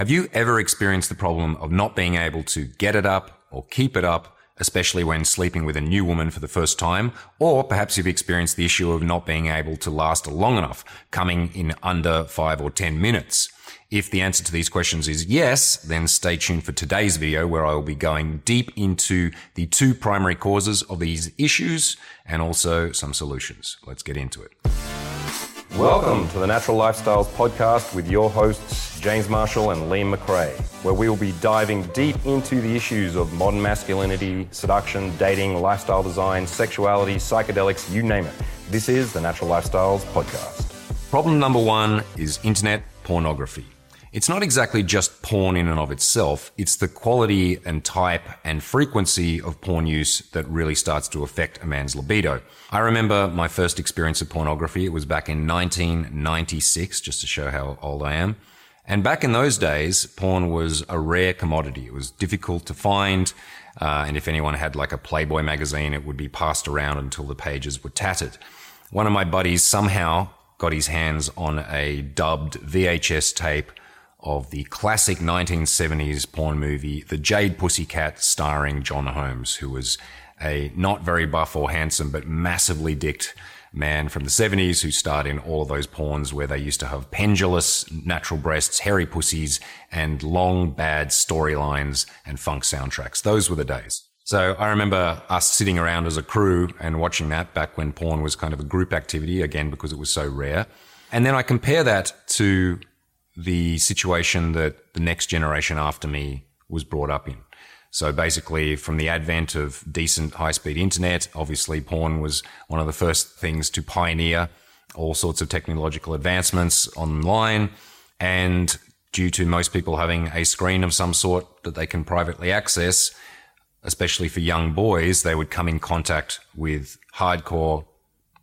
Have you ever experienced the problem of not being able to get it up or keep it up, especially when sleeping with a new woman for the first time? Or perhaps you've experienced the issue of not being able to last long enough, coming in under five or 10 minutes. If the answer to these questions is yes, then stay tuned for today's video where I will be going deep into the two primary causes of these issues and also some solutions. Let's get into it. Welcome to the Natural Lifestyles Podcast with your hosts, James Marshall and Liam McRae, where we will be diving deep into the issues of modern masculinity, seduction, dating, lifestyle design, sexuality, psychedelics, you name it. This is the Natural Lifestyles Podcast. Problem number one is internet pornography. It's not exactly just porn in and of itself, it's the quality and type and frequency of porn use that really starts to affect a man's libido. I remember my first experience of pornography, it was back in 1996, just to show how old I am. And back in those days, porn was a rare commodity. It was difficult to find. Uh, and if anyone had like a Playboy magazine, it would be passed around until the pages were tattered. One of my buddies somehow got his hands on a dubbed VHS tape of the classic 1970s porn movie, The Jade Pussycat, starring John Holmes, who was a not very buff or handsome, but massively dicked man from the 70s who starred in all of those porns where they used to have pendulous natural breasts, hairy pussies, and long bad storylines and funk soundtracks. Those were the days. So I remember us sitting around as a crew and watching that back when porn was kind of a group activity, again, because it was so rare. And then I compare that to the situation that the next generation after me was brought up in. So basically, from the advent of decent high speed internet, obviously porn was one of the first things to pioneer all sorts of technological advancements online. And due to most people having a screen of some sort that they can privately access, especially for young boys, they would come in contact with hardcore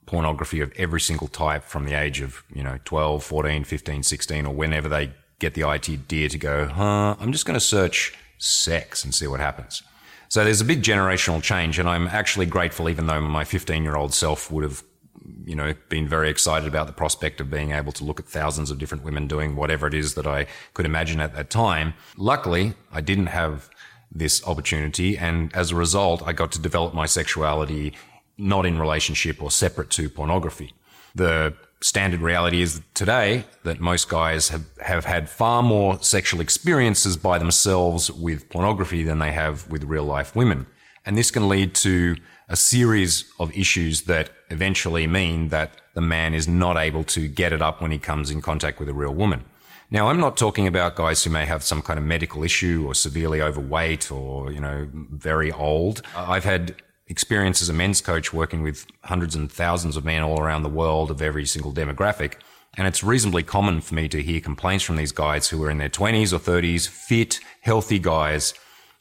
pornography of every single type from the age of, you know, 12, 14, 15, 16, or whenever they get the idea to go, huh, I'm just going to search sex and see what happens. So there's a big generational change, and I'm actually grateful, even though my 15 year old self would have, you know, been very excited about the prospect of being able to look at thousands of different women doing whatever it is that I could imagine at that time. Luckily, I didn't have this opportunity, and as a result, I got to develop my sexuality not in relationship or separate to pornography. The standard reality is today that most guys have, have had far more sexual experiences by themselves with pornography than they have with real life women. And this can lead to a series of issues that eventually mean that the man is not able to get it up when he comes in contact with a real woman. Now, I'm not talking about guys who may have some kind of medical issue or severely overweight or, you know, very old. I've had experience as a men's coach working with hundreds and thousands of men all around the world of every single demographic. And it's reasonably common for me to hear complaints from these guys who are in their 20s or 30s, fit, healthy guys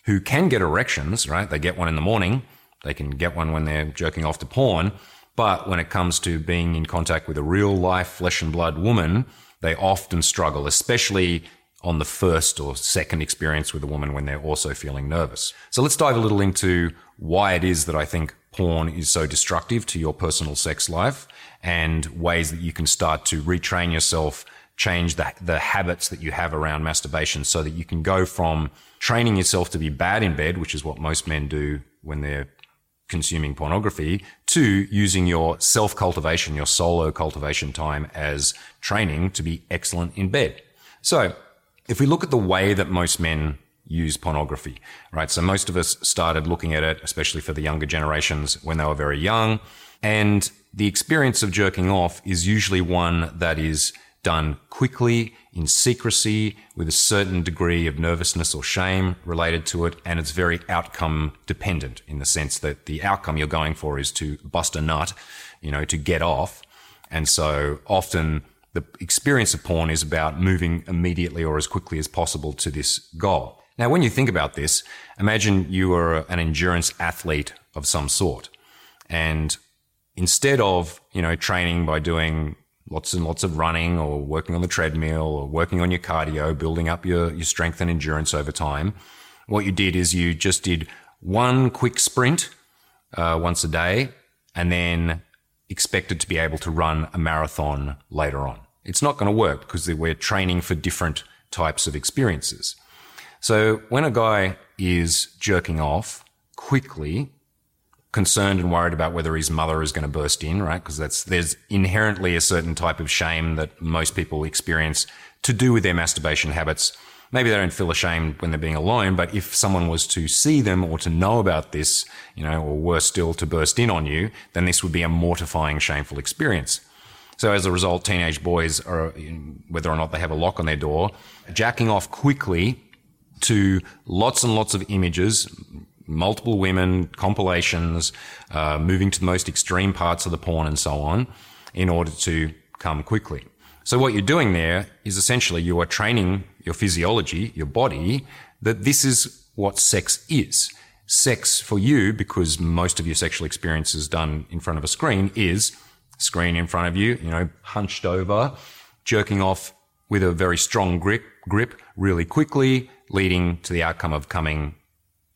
who can get erections, right? They get one in the morning. They can get one when they're jerking off to porn. But when it comes to being in contact with a real life flesh and blood woman, they often struggle, especially on the first or second experience with a woman when they're also feeling nervous. So let's dive a little into why it is that I think porn is so destructive to your personal sex life and ways that you can start to retrain yourself, change the, the habits that you have around masturbation so that you can go from training yourself to be bad in bed, which is what most men do when they're consuming pornography to using your self cultivation, your solo cultivation time as training to be excellent in bed. So if we look at the way that most men use pornography, right? So most of us started looking at it, especially for the younger generations, when they were very young. And the experience of jerking off is usually one that is done quickly, in secrecy, with a certain degree of nervousness or shame related to it. And it's very outcome dependent in the sense that the outcome you're going for is to bust a nut, you know, to get off. And so often the experience of porn is about moving immediately or as quickly as possible to this goal. Now, when you think about this, imagine you are an endurance athlete of some sort. And instead of, you know, training by doing lots and lots of running or working on the treadmill or working on your cardio, building up your, your strength and endurance over time, what you did is you just did one quick sprint uh, once a day and then expected to be able to run a marathon later on. It's not going to work because we're training for different types of experiences. So when a guy is jerking off quickly, concerned and worried about whether his mother is going to burst in, right? Because that's, there's inherently a certain type of shame that most people experience to do with their masturbation habits. Maybe they don't feel ashamed when they're being alone, but if someone was to see them or to know about this, you know, or worse still, to burst in on you, then this would be a mortifying, shameful experience. So as a result, teenage boys are, whether or not they have a lock on their door, jacking off quickly to lots and lots of images, multiple women, compilations, uh, moving to the most extreme parts of the porn and so on in order to come quickly. So what you're doing there is essentially you are training your physiology, your body, that this is what sex is. Sex for you, because most of your sexual experience is done in front of a screen, is screen in front of you, you know, hunched over, jerking off with a very strong grip, grip really quickly, leading to the outcome of coming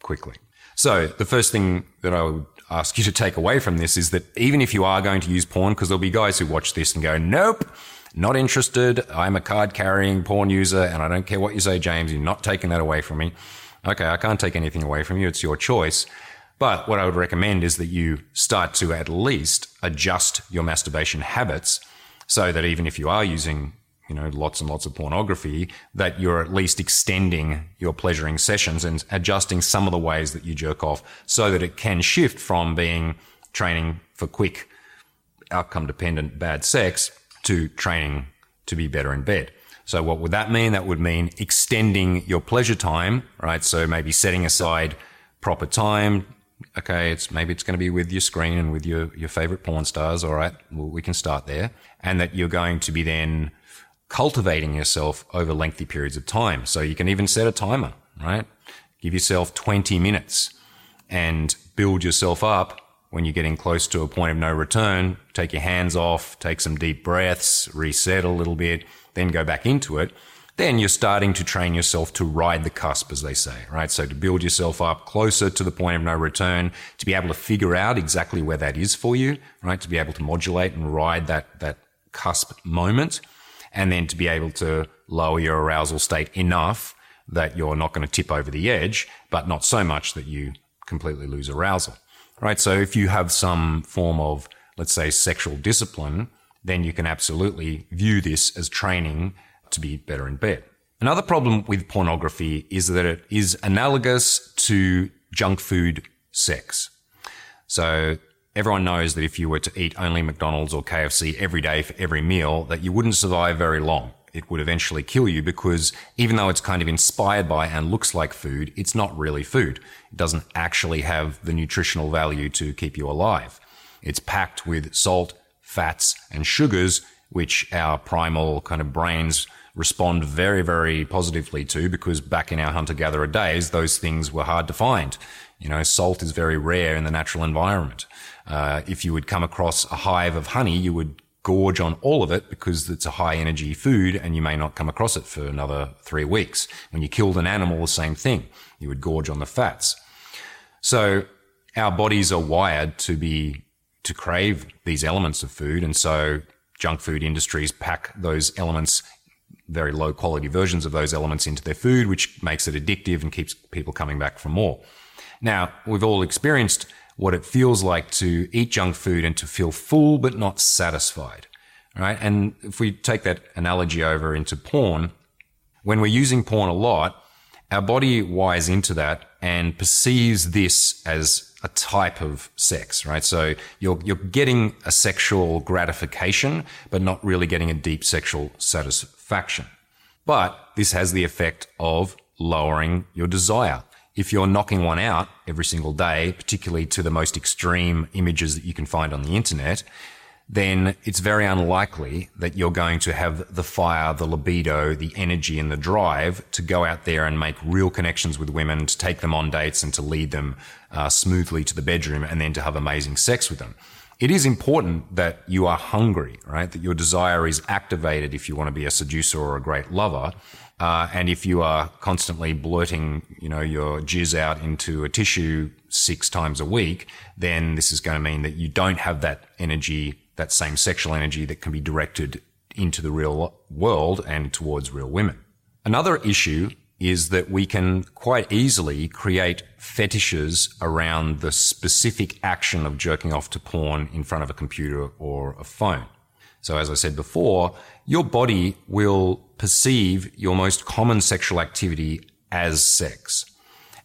quickly. So the first thing that I would ask you to take away from this is that even if you are going to use porn, because there'll be guys who watch this and go, nope, not interested. I'm a card carrying porn user and I don't care what you say, James. You're not taking that away from me. Okay. I can't take anything away from you. It's your choice. But what I would recommend is that you start to at least adjust your masturbation habits so that even if you are using, you know, lots and lots of pornography, that you're at least extending your pleasuring sessions and adjusting some of the ways that you jerk off so that it can shift from being training for quick outcome dependent bad sex to training to be better in bed. So what would that mean? That would mean extending your pleasure time, right? So maybe setting aside proper time okay, it's maybe it's going to be with your screen and with your, your favorite porn stars. All right. Well, we can start there. And that you're going to be then cultivating yourself over lengthy periods of time. So you can even set a timer, right? Give yourself 20 minutes and build yourself up when you're getting close to a point of no return. Take your hands off, take some deep breaths, reset a little bit, then go back into it then you're starting to train yourself to ride the cusp, as they say, right? So to build yourself up closer to the point of no return, to be able to figure out exactly where that is for you, right? To be able to modulate and ride that, that cusp moment. And then to be able to lower your arousal state enough that you're not going to tip over the edge, but not so much that you completely lose arousal, right? So if you have some form of, let's say, sexual discipline, then you can absolutely view this as training to be better in bed. Another problem with pornography is that it is analogous to junk food sex. So everyone knows that if you were to eat only McDonald's or KFC every day for every meal, that you wouldn't survive very long. It would eventually kill you because even though it's kind of inspired by and looks like food, it's not really food. It doesn't actually have the nutritional value to keep you alive. It's packed with salt, fats, and sugars, which our primal kind of brains respond very, very positively to because back in our hunter gatherer days, those things were hard to find. You know, salt is very rare in the natural environment. Uh, if you would come across a hive of honey, you would gorge on all of it because it's a high energy food and you may not come across it for another three weeks. When you killed an animal, the same thing. You would gorge on the fats. So our bodies are wired to be, to crave these elements of food. And so junk food industries pack those elements very low quality versions of those elements into their food, which makes it addictive and keeps people coming back for more. Now, we've all experienced what it feels like to eat junk food and to feel full but not satisfied. Right. And if we take that analogy over into porn, when we're using porn a lot, our body wires into that and perceives this as a type of sex, right? So you're, you're getting a sexual gratification, but not really getting a deep sexual satisfaction faction. But this has the effect of lowering your desire. If you're knocking one out every single day, particularly to the most extreme images that you can find on the internet, then it's very unlikely that you're going to have the fire, the libido, the energy and the drive to go out there and make real connections with women, to take them on dates and to lead them uh, smoothly to the bedroom and then to have amazing sex with them it is important that you are hungry, right? That your desire is activated if you want to be a seducer or a great lover. Uh, and if you are constantly blurting, you know, your jizz out into a tissue six times a week, then this is going to mean that you don't have that energy, that same sexual energy that can be directed into the real world and towards real women. Another issue is that we can quite easily create fetishes around the specific action of jerking off to porn in front of a computer or a phone. So as I said before, your body will perceive your most common sexual activity as sex.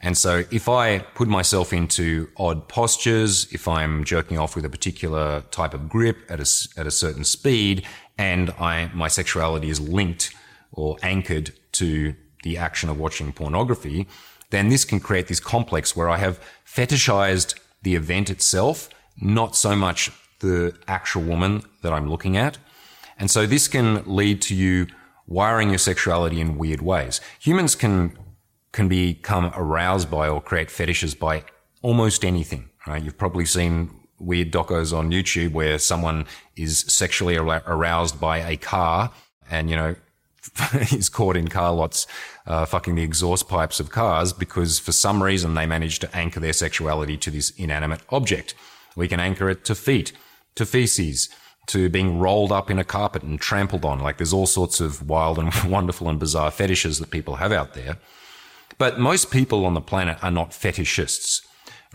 And so if I put myself into odd postures, if I'm jerking off with a particular type of grip at a, at a certain speed, and I, my sexuality is linked or anchored to the action of watching pornography, then this can create this complex where I have fetishized the event itself, not so much the actual woman that I'm looking at. And so this can lead to you wiring your sexuality in weird ways. Humans can can become aroused by or create fetishes by almost anything, right? You've probably seen weird docos on YouTube where someone is sexually aroused by a car and, you know, is caught in car lots, uh, fucking the exhaust pipes of cars because for some reason they manage to anchor their sexuality to this inanimate object. We can anchor it to feet, to feces, to being rolled up in a carpet and trampled on. Like there's all sorts of wild and wonderful and bizarre fetishes that people have out there. But most people on the planet are not fetishists,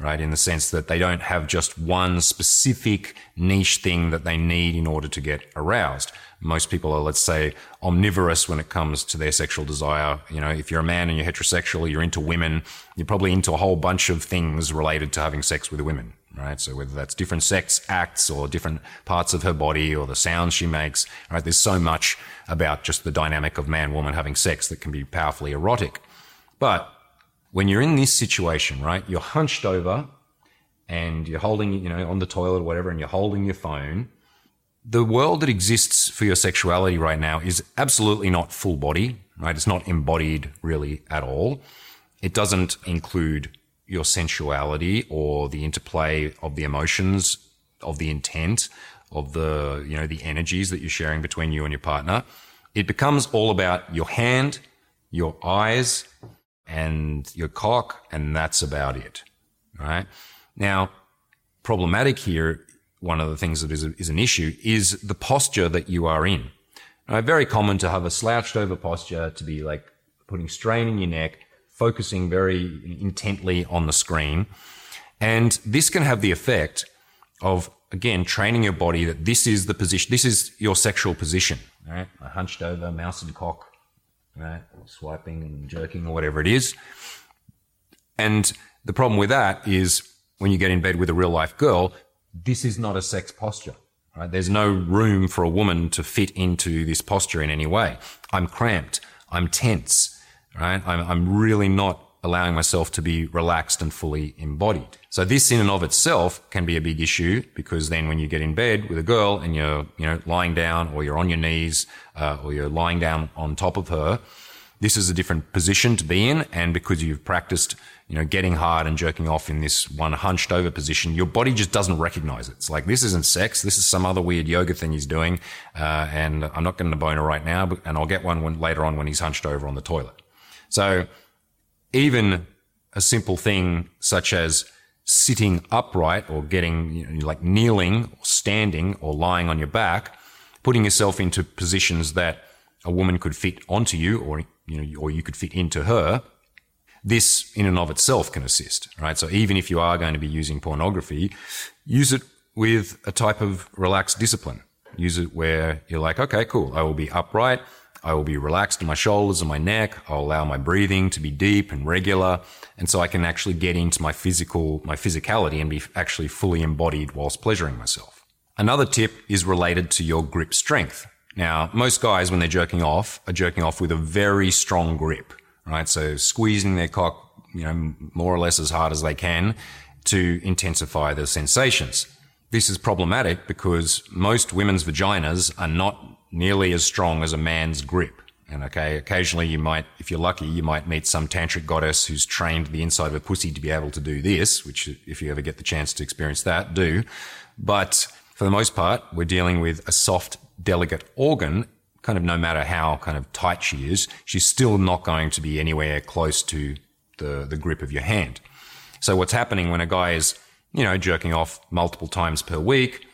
right? In the sense that they don't have just one specific niche thing that they need in order to get aroused. Most people are, let's say, omnivorous when it comes to their sexual desire. You know, if you're a man and you're heterosexual, you're into women, you're probably into a whole bunch of things related to having sex with women, right? So whether that's different sex acts or different parts of her body or the sounds she makes, right? There's so much about just the dynamic of man woman having sex that can be powerfully erotic. But when you're in this situation, right, you're hunched over and you're holding, you know, on the toilet or whatever, and you're holding your phone. The world that exists for your sexuality right now is absolutely not full body, right? It's not embodied really at all. It doesn't include your sensuality or the interplay of the emotions, of the intent, of the, you know, the energies that you're sharing between you and your partner. It becomes all about your hand, your eyes, and your cock, and that's about it. Right now, problematic here. One of the things that is, a, is an issue is the posture that you are in. Very common to have a slouched over posture, to be like putting strain in your neck, focusing very intently on the screen. And this can have the effect of, again, training your body that this is the position, this is your sexual position, right? A hunched over, mouse and cock, right? Swiping and jerking or whatever it is. And the problem with that is when you get in bed with a real life girl, this is not a sex posture. Right? There's no room for a woman to fit into this posture in any way. I'm cramped. I'm tense. Right? I'm, I'm really not allowing myself to be relaxed and fully embodied. So this in and of itself can be a big issue because then when you get in bed with a girl and you're, you know, lying down or you're on your knees, uh, or you're lying down on top of her, this is a different position to be in. And because you've practiced, you know, getting hard and jerking off in this one hunched over position, your body just doesn't recognize it. It's like, this isn't sex. This is some other weird yoga thing he's doing. Uh, and I'm not getting a boner right now, but, and I'll get one when, later on when he's hunched over on the toilet. So even a simple thing such as sitting upright or getting you know, like kneeling or standing or lying on your back, putting yourself into positions that a woman could fit onto you or you know or you could fit into her this in and of itself can assist right? So even if you are going to be using pornography use it with a type of relaxed discipline. Use it where you're like okay cool. I will be upright I will be relaxed in my shoulders and my neck. I'll allow my breathing to be deep and regular. And so I can actually get into my physical, my physicality and be actually fully embodied whilst pleasuring myself. Another tip is related to your grip strength. Now, most guys, when they're jerking off, are jerking off with a very strong grip, right? So squeezing their cock, you know, more or less as hard as they can to intensify the sensations. This is problematic because most women's vaginas are not nearly as strong as a man's grip. And okay, occasionally you might, if you're lucky, you might meet some tantric goddess who's trained the inside of a pussy to be able to do this, which if you ever get the chance to experience that, do. But for the most part, we're dealing with a soft, delicate organ, kind of no matter how kind of tight she is, she's still not going to be anywhere close to the, the grip of your hand. So what's happening when a guy is, you know, jerking off multiple times per week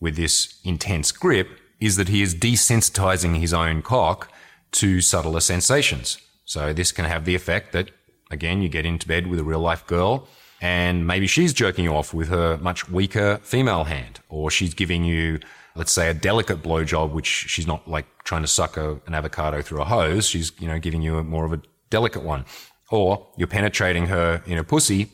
with this intense grip is that he is desensitizing his own cock to subtler sensations. So this can have the effect that, again, you get into bed with a real life girl and maybe she's jerking you off with her much weaker female hand, or she's giving you, let's say, a delicate blowjob, which she's not like trying to suck a, an avocado through a hose. She's, you know, giving you a, more of a delicate one. Or you're penetrating her in a pussy,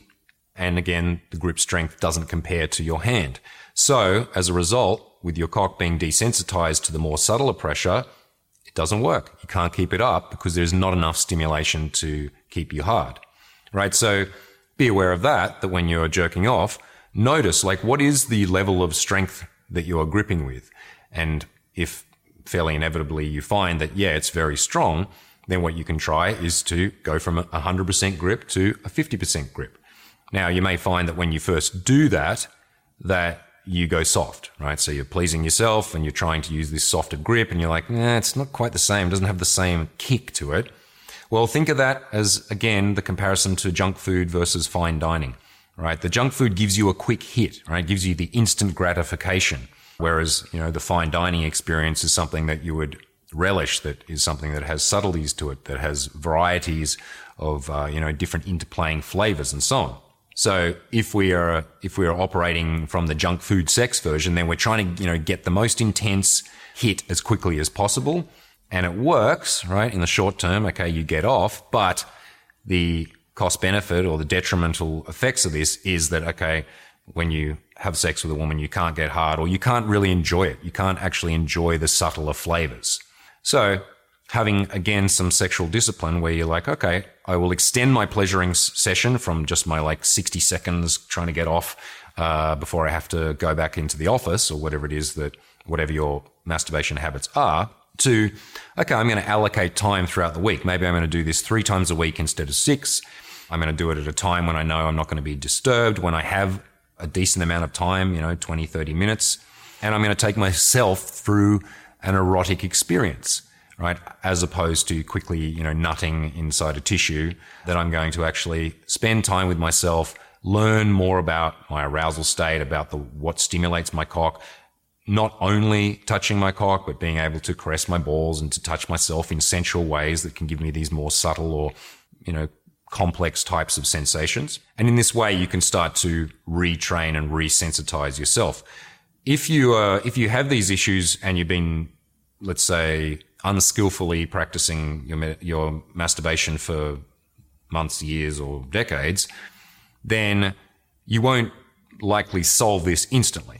and again, the grip strength doesn't compare to your hand. So, as a result, with your cock being desensitized to the more subtler pressure, it doesn't work. You can't keep it up because there's not enough stimulation to keep you hard. Right? So, be aware of that, that when you're jerking off, notice like what is the level of strength that you are gripping with. And if fairly inevitably you find that, yeah, it's very strong, then what you can try is to go from a 100% grip to a 50% grip. Now, you may find that when you first do that, that you go soft, right? So you're pleasing yourself and you're trying to use this softer grip and you're like, nah, it's not quite the same. It doesn't have the same kick to it. Well, think of that as, again, the comparison to junk food versus fine dining, right? The junk food gives you a quick hit, right? It gives you the instant gratification. Whereas, you know, the fine dining experience is something that you would relish, that is something that has subtleties to it, that has varieties of, uh, you know, different interplaying flavors and so on. So if we are, if we are operating from the junk food sex version, then we're trying to, you know, get the most intense hit as quickly as possible and it works, right? In the short term, okay, you get off, but the cost benefit or the detrimental effects of this is that, okay, when you have sex with a woman, you can't get hard or you can't really enjoy it. You can't actually enjoy the subtler flavors. So having again some sexual discipline where you're like, okay, I will extend my pleasuring session from just my like 60 seconds trying to get off uh, before I have to go back into the office or whatever it is that, whatever your masturbation habits are to, okay, I'm going to allocate time throughout the week. Maybe I'm going to do this three times a week instead of six. I'm going to do it at a time when I know I'm not going to be disturbed, when I have a decent amount of time, you know, 20, 30 minutes. And I'm going to take myself through an erotic experience, right? As opposed to quickly, you know, nutting inside a tissue that I'm going to actually spend time with myself, learn more about my arousal state, about the, what stimulates my cock, not only touching my cock, but being able to caress my balls and to touch myself in sensual ways that can give me these more subtle or, you know, complex types of sensations. And in this way, you can start to retrain and resensitize yourself. If you, uh, if you have these issues and you've been, let's say, unskillfully practicing your, your masturbation for months, years, or decades, then you won't likely solve this instantly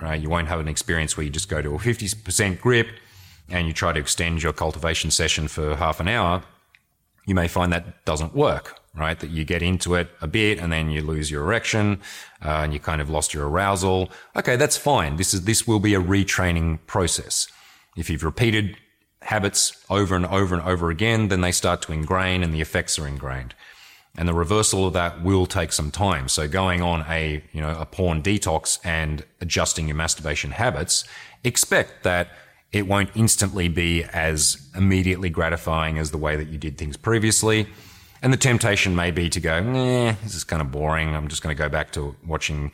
right? You won't have an experience where you just go to a 50% grip and you try to extend your cultivation session for half an hour. You may find that doesn't work, right? That you get into it a bit and then you lose your erection uh, and you kind of lost your arousal. Okay, that's fine. This is this will be a retraining process. If you've repeated habits over and over and over again, then they start to ingrain and the effects are ingrained. And the reversal of that will take some time. So going on a, you know, a porn detox and adjusting your masturbation habits, expect that it won't instantly be as immediately gratifying as the way that you did things previously. And the temptation may be to go, nah, this is kind of boring. I'm just going to go back to watching,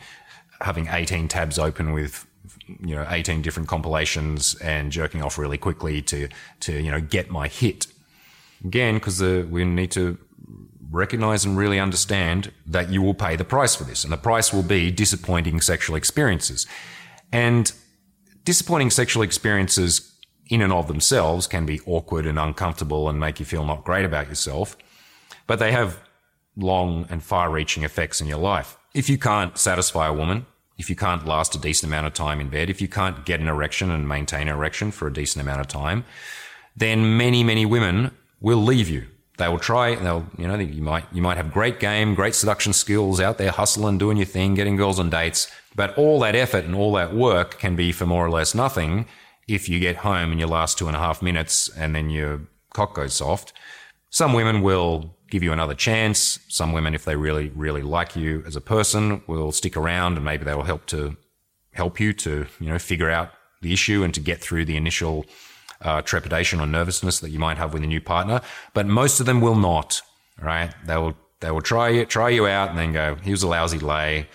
having 18 tabs open with, you know, 18 different compilations and jerking off really quickly to, to, you know, get my hit. Again, because we need to recognize and really understand that you will pay the price for this. And the price will be disappointing sexual experiences. And disappointing sexual experiences in and of themselves can be awkward and uncomfortable and make you feel not great about yourself, but they have long and far reaching effects in your life. If you can't satisfy a woman, if you can't last a decent amount of time in bed, if you can't get an erection and maintain an erection for a decent amount of time, then many, many women will leave you they will try. They'll, you know, you might you might have great game, great seduction skills out there, hustling, doing your thing, getting girls on dates. But all that effort and all that work can be for more or less nothing if you get home and your last two and a half minutes and then your cock goes soft. Some women will give you another chance. Some women, if they really, really like you as a person, will stick around and maybe they will help to help you to, you know, figure out the issue and to get through the initial uh, trepidation or nervousness that you might have with a new partner, but most of them will not. Right? They will they will try you try you out and then go, "Here's a lousy lay.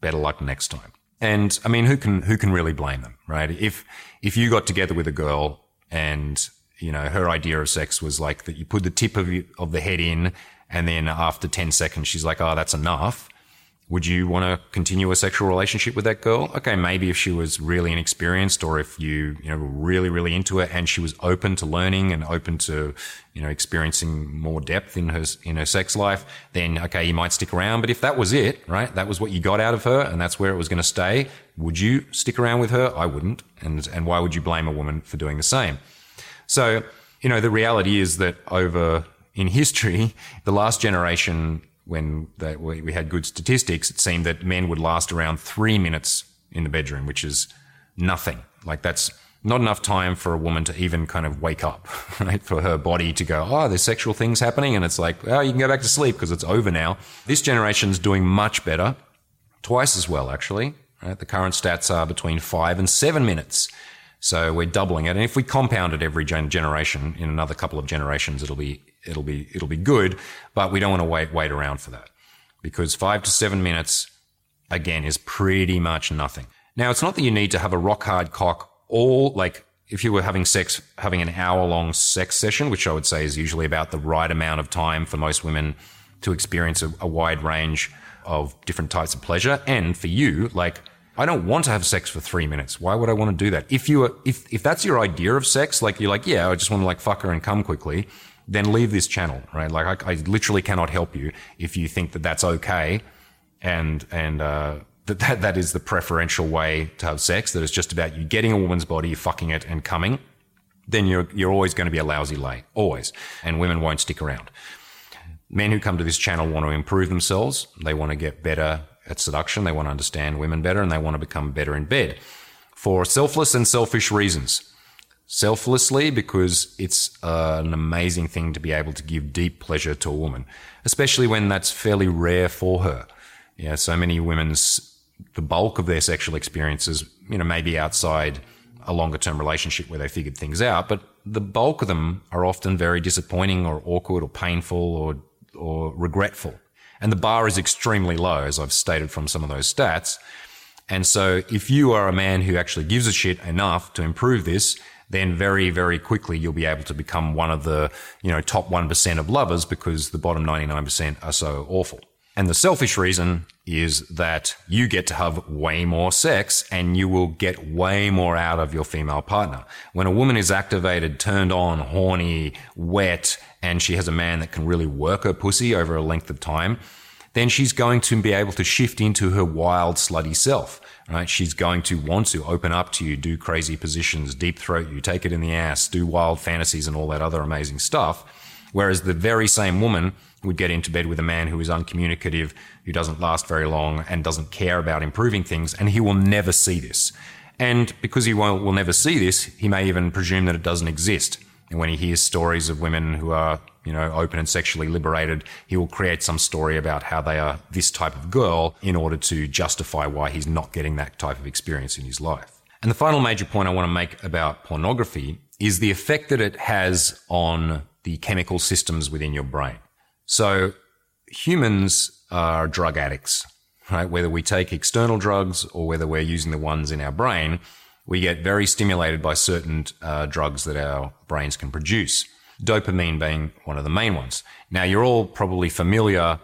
Better luck next time." And I mean, who can who can really blame them, right? If if you got together with a girl and you know, her idea of sex was like that you put the tip of, of the head in and then after 10 seconds, she's like, oh, that's enough. Would you want to continue a sexual relationship with that girl? Okay, maybe if she was really inexperienced or if you, you know, were really, really into it and she was open to learning and open to, you know, experiencing more depth in her, in her sex life, then okay, you might stick around. But if that was it, right? That was what you got out of her and that's where it was going to stay. Would you stick around with her? I wouldn't. And, and why would you blame a woman for doing the same? So, you know, the reality is that over in history, the last generation when they, we had good statistics, it seemed that men would last around three minutes in the bedroom, which is nothing. Like that's not enough time for a woman to even kind of wake up, right? For her body to go, oh, there's sexual things happening. And it's like, oh, you can go back to sleep because it's over now. This generation's doing much better, twice as well, actually. Right? The current stats are between five and seven minutes. So we're doubling it. And if we compound it every generation in another couple of generations, it'll be it'll be it'll be good, but we don't want to wait wait around for that because five to seven minutes again is pretty much nothing. Now it's not that you need to have a rock hard cock all like if you were having sex having an hour long sex session, which I would say is usually about the right amount of time for most women to experience a, a wide range of different types of pleasure, and for you like I don't want to have sex for three minutes. Why would I want to do that? If you are, if if that's your idea of sex, like you're like, yeah, I just want to like fuck her and come quickly then leave this channel, right? Like I, I literally cannot help you if you think that that's okay and, and, uh, that, that that is the preferential way to have sex, That is just about you getting a woman's body, fucking it and coming, then you're, you're always going to be a lousy lay. Always. And women won't stick around. Men who come to this channel want to improve themselves. They want to get better at seduction. They want to understand women better and they want to become better in bed for selfless and selfish reasons selflessly because it's uh, an amazing thing to be able to give deep pleasure to a woman, especially when that's fairly rare for her. Yeah, so many women's the bulk of their sexual experiences, you know, maybe outside a longer term relationship where they figured things out, but the bulk of them are often very disappointing or awkward or painful or or regretful. And the bar is extremely low, as I've stated from some of those stats. And so if you are a man who actually gives a shit enough to improve this, then very, very quickly you'll be able to become one of the, you know, top 1% of lovers because the bottom 99% are so awful. And the selfish reason is that you get to have way more sex and you will get way more out of your female partner. When a woman is activated, turned on, horny, wet, and she has a man that can really work her pussy over a length of time, then she's going to be able to shift into her wild, slutty self right? She's going to want to open up to you, do crazy positions, deep throat you, take it in the ass, do wild fantasies and all that other amazing stuff. Whereas the very same woman would get into bed with a man who is uncommunicative, who doesn't last very long and doesn't care about improving things, and he will never see this. And because he will, will never see this, he may even presume that it doesn't exist. And when he hears stories of women who are you know, open and sexually liberated, he will create some story about how they are this type of girl in order to justify why he's not getting that type of experience in his life. And the final major point I want to make about pornography is the effect that it has on the chemical systems within your brain. So humans are drug addicts, right? Whether we take external drugs or whether we're using the ones in our brain, we get very stimulated by certain uh, drugs that our brains can produce dopamine being one of the main ones. Now, you're all probably familiar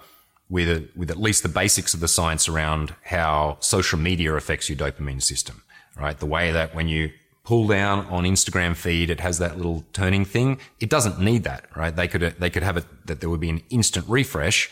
with, with at least the basics of the science around how social media affects your dopamine system, right? The way that when you pull down on Instagram feed, it has that little turning thing. It doesn't need that, right? They could, they could have it that there would be an instant refresh,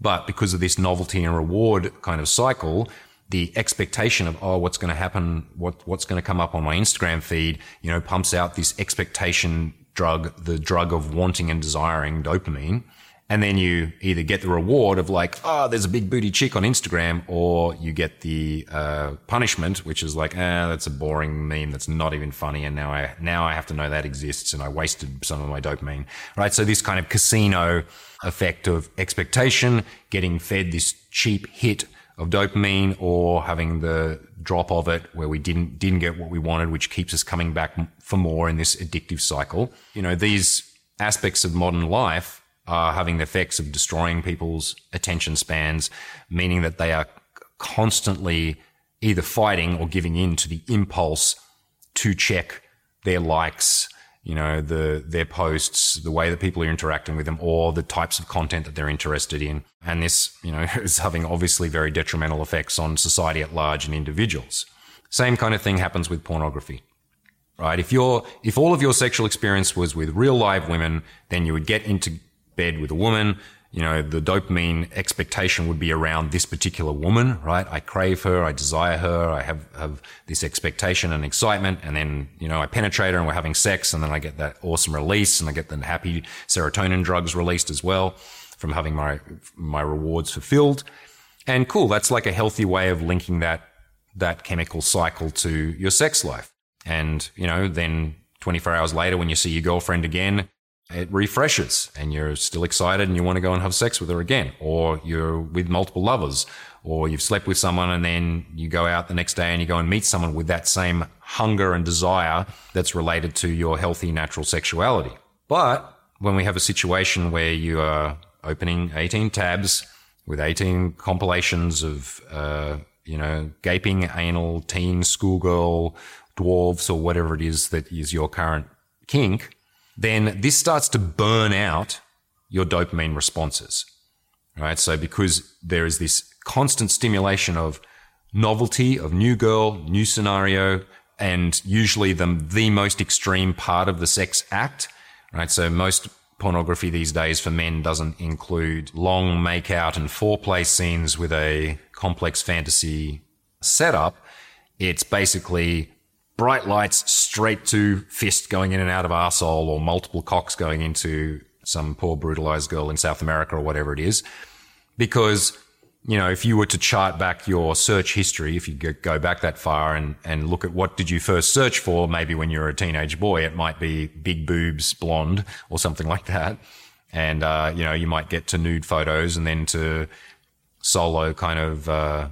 but because of this novelty and reward kind of cycle, the expectation of oh what's going to happen what what's going to come up on my Instagram feed you know pumps out this expectation drug, the drug of wanting and desiring dopamine. And then you either get the reward of like, oh, there's a big booty chick on Instagram, or you get the uh, punishment, which is like, ah, that's a boring meme that's not even funny, and now I now I have to know that exists, and I wasted some of my dopamine, right? So this kind of casino effect of expectation, getting fed this cheap hit of dopamine or having the drop of it where we didn't didn't get what we wanted which keeps us coming back for more in this addictive cycle you know these aspects of modern life are having the effects of destroying people's attention spans meaning that they are constantly either fighting or giving in to the impulse to check their likes you know, the, their posts, the way that people are interacting with them or the types of content that they're interested in. And this, you know, is having obviously very detrimental effects on society at large and individuals. Same kind of thing happens with pornography. Right? If you're, if all of your sexual experience was with real live women, then you would get into bed with a woman, you know, the dopamine expectation would be around this particular woman, right? I crave her, I desire her, I have, have this expectation and excitement, and then, you know, I penetrate her and we're having sex, and then I get that awesome release, and I get the happy serotonin drugs released as well from having my, my rewards fulfilled. And cool, that's like a healthy way of linking that, that chemical cycle to your sex life. And, you know, then 24 hours later, when you see your girlfriend again, it refreshes and you're still excited and you want to go and have sex with her again. Or you're with multiple lovers or you've slept with someone and then you go out the next day and you go and meet someone with that same hunger and desire that's related to your healthy natural sexuality. But when we have a situation where you are opening 18 tabs with 18 compilations of, uh, you know, gaping anal teen schoolgirl dwarves or whatever it is that is your current kink, then this starts to burn out your dopamine responses. Right. So because there is this constant stimulation of novelty, of new girl, new scenario, and usually the, the most extreme part of the sex act. Right. So most pornography these days for men doesn't include long make out and foreplay scenes with a complex fantasy setup. It's basically bright lights straight to fist going in and out of arsehole or multiple cocks going into some poor brutalized girl in South America or whatever it is. Because, you know, if you were to chart back your search history, if you go back that far and, and look at what did you first search for, maybe when you were a teenage boy, it might be big boobs, blonde or something like that. And, uh, you know, you might get to nude photos and then to solo kind of, uh,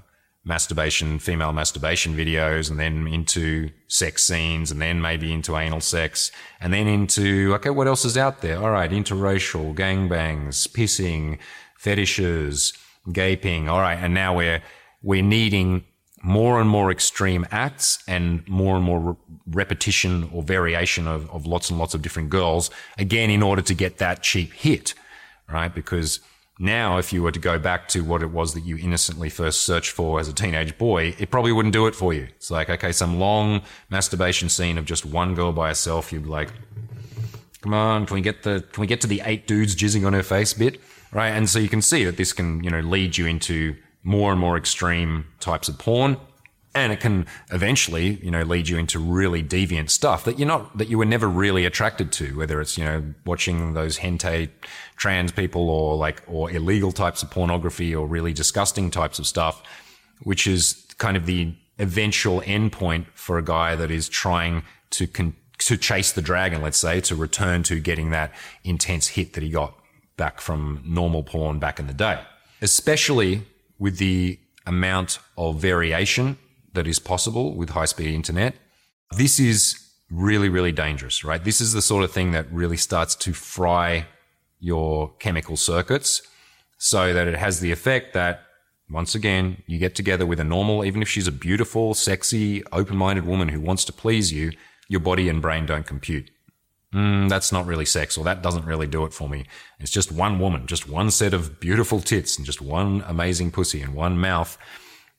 masturbation, female masturbation videos, and then into sex scenes, and then maybe into anal sex, and then into, okay, what else is out there? All right, interracial, gangbangs, pissing, fetishes, gaping. All right, and now we're, we're needing more and more extreme acts and more and more re- repetition or variation of, of lots and lots of different girls, again, in order to get that cheap hit, right? Because now, if you were to go back to what it was that you innocently first searched for as a teenage boy, it probably wouldn't do it for you. It's like, okay, some long masturbation scene of just one girl by herself. You'd be like, come on, can we get the, can we get to the eight dudes jizzing on her face bit? Right. And so you can see that this can, you know, lead you into more and more extreme types of porn and it can eventually, you know, lead you into really deviant stuff that you're not, that you were never really attracted to, whether it's, you know, watching those hentai trans people or like, or illegal types of pornography or really disgusting types of stuff, which is kind of the eventual endpoint for a guy that is trying to con- to chase the dragon, let's say, to return to getting that intense hit that he got back from normal porn back in the day. Especially with the amount of variation that is possible with high speed internet. This is really, really dangerous, right? This is the sort of thing that really starts to fry your chemical circuits so that it has the effect that once again, you get together with a normal, even if she's a beautiful, sexy, open minded woman who wants to please you, your body and brain don't compute. Mm, that's not really sex, or that doesn't really do it for me. It's just one woman, just one set of beautiful tits, and just one amazing pussy and one mouth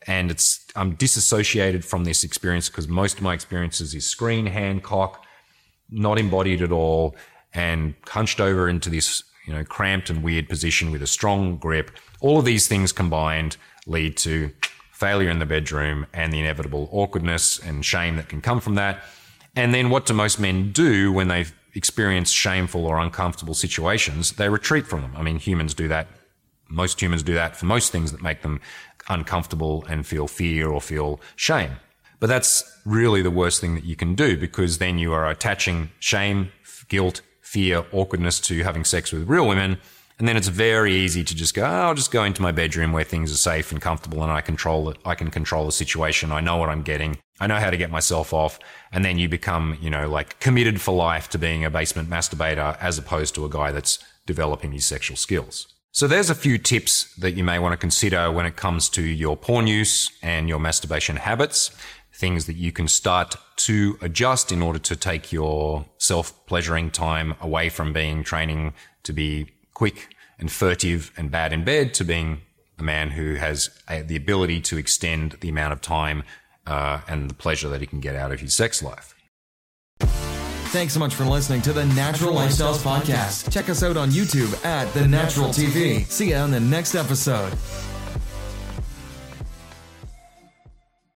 and it's I'm disassociated from this experience because most of my experiences is screen, Hancock, not embodied at all, and hunched over into this you know cramped and weird position with a strong grip. All of these things combined lead to failure in the bedroom and the inevitable awkwardness and shame that can come from that. And then what do most men do when they experience shameful or uncomfortable situations? They retreat from them. I mean, humans do that. Most humans do that for most things that make them uncomfortable and feel fear or feel shame. But that's really the worst thing that you can do because then you are attaching shame, guilt, fear, awkwardness to having sex with real women. And then it's very easy to just go, oh, I'll just go into my bedroom where things are safe and comfortable and I control it. I can control the situation. I know what I'm getting. I know how to get myself off. And then you become, you know, like committed for life to being a basement masturbator as opposed to a guy that's developing his sexual skills. So there's a few tips that you may want to consider when it comes to your porn use and your masturbation habits. things that you can start to adjust in order to take your self pleasuring time away from being training to be quick and furtive and bad in bed to being a man who has the ability to extend the amount of time uh, and the pleasure that he can get out of his sex life. Thanks so much for listening to the Natural Lifestyles Podcast. Check us out on YouTube at The Natural TV. See you on the next episode.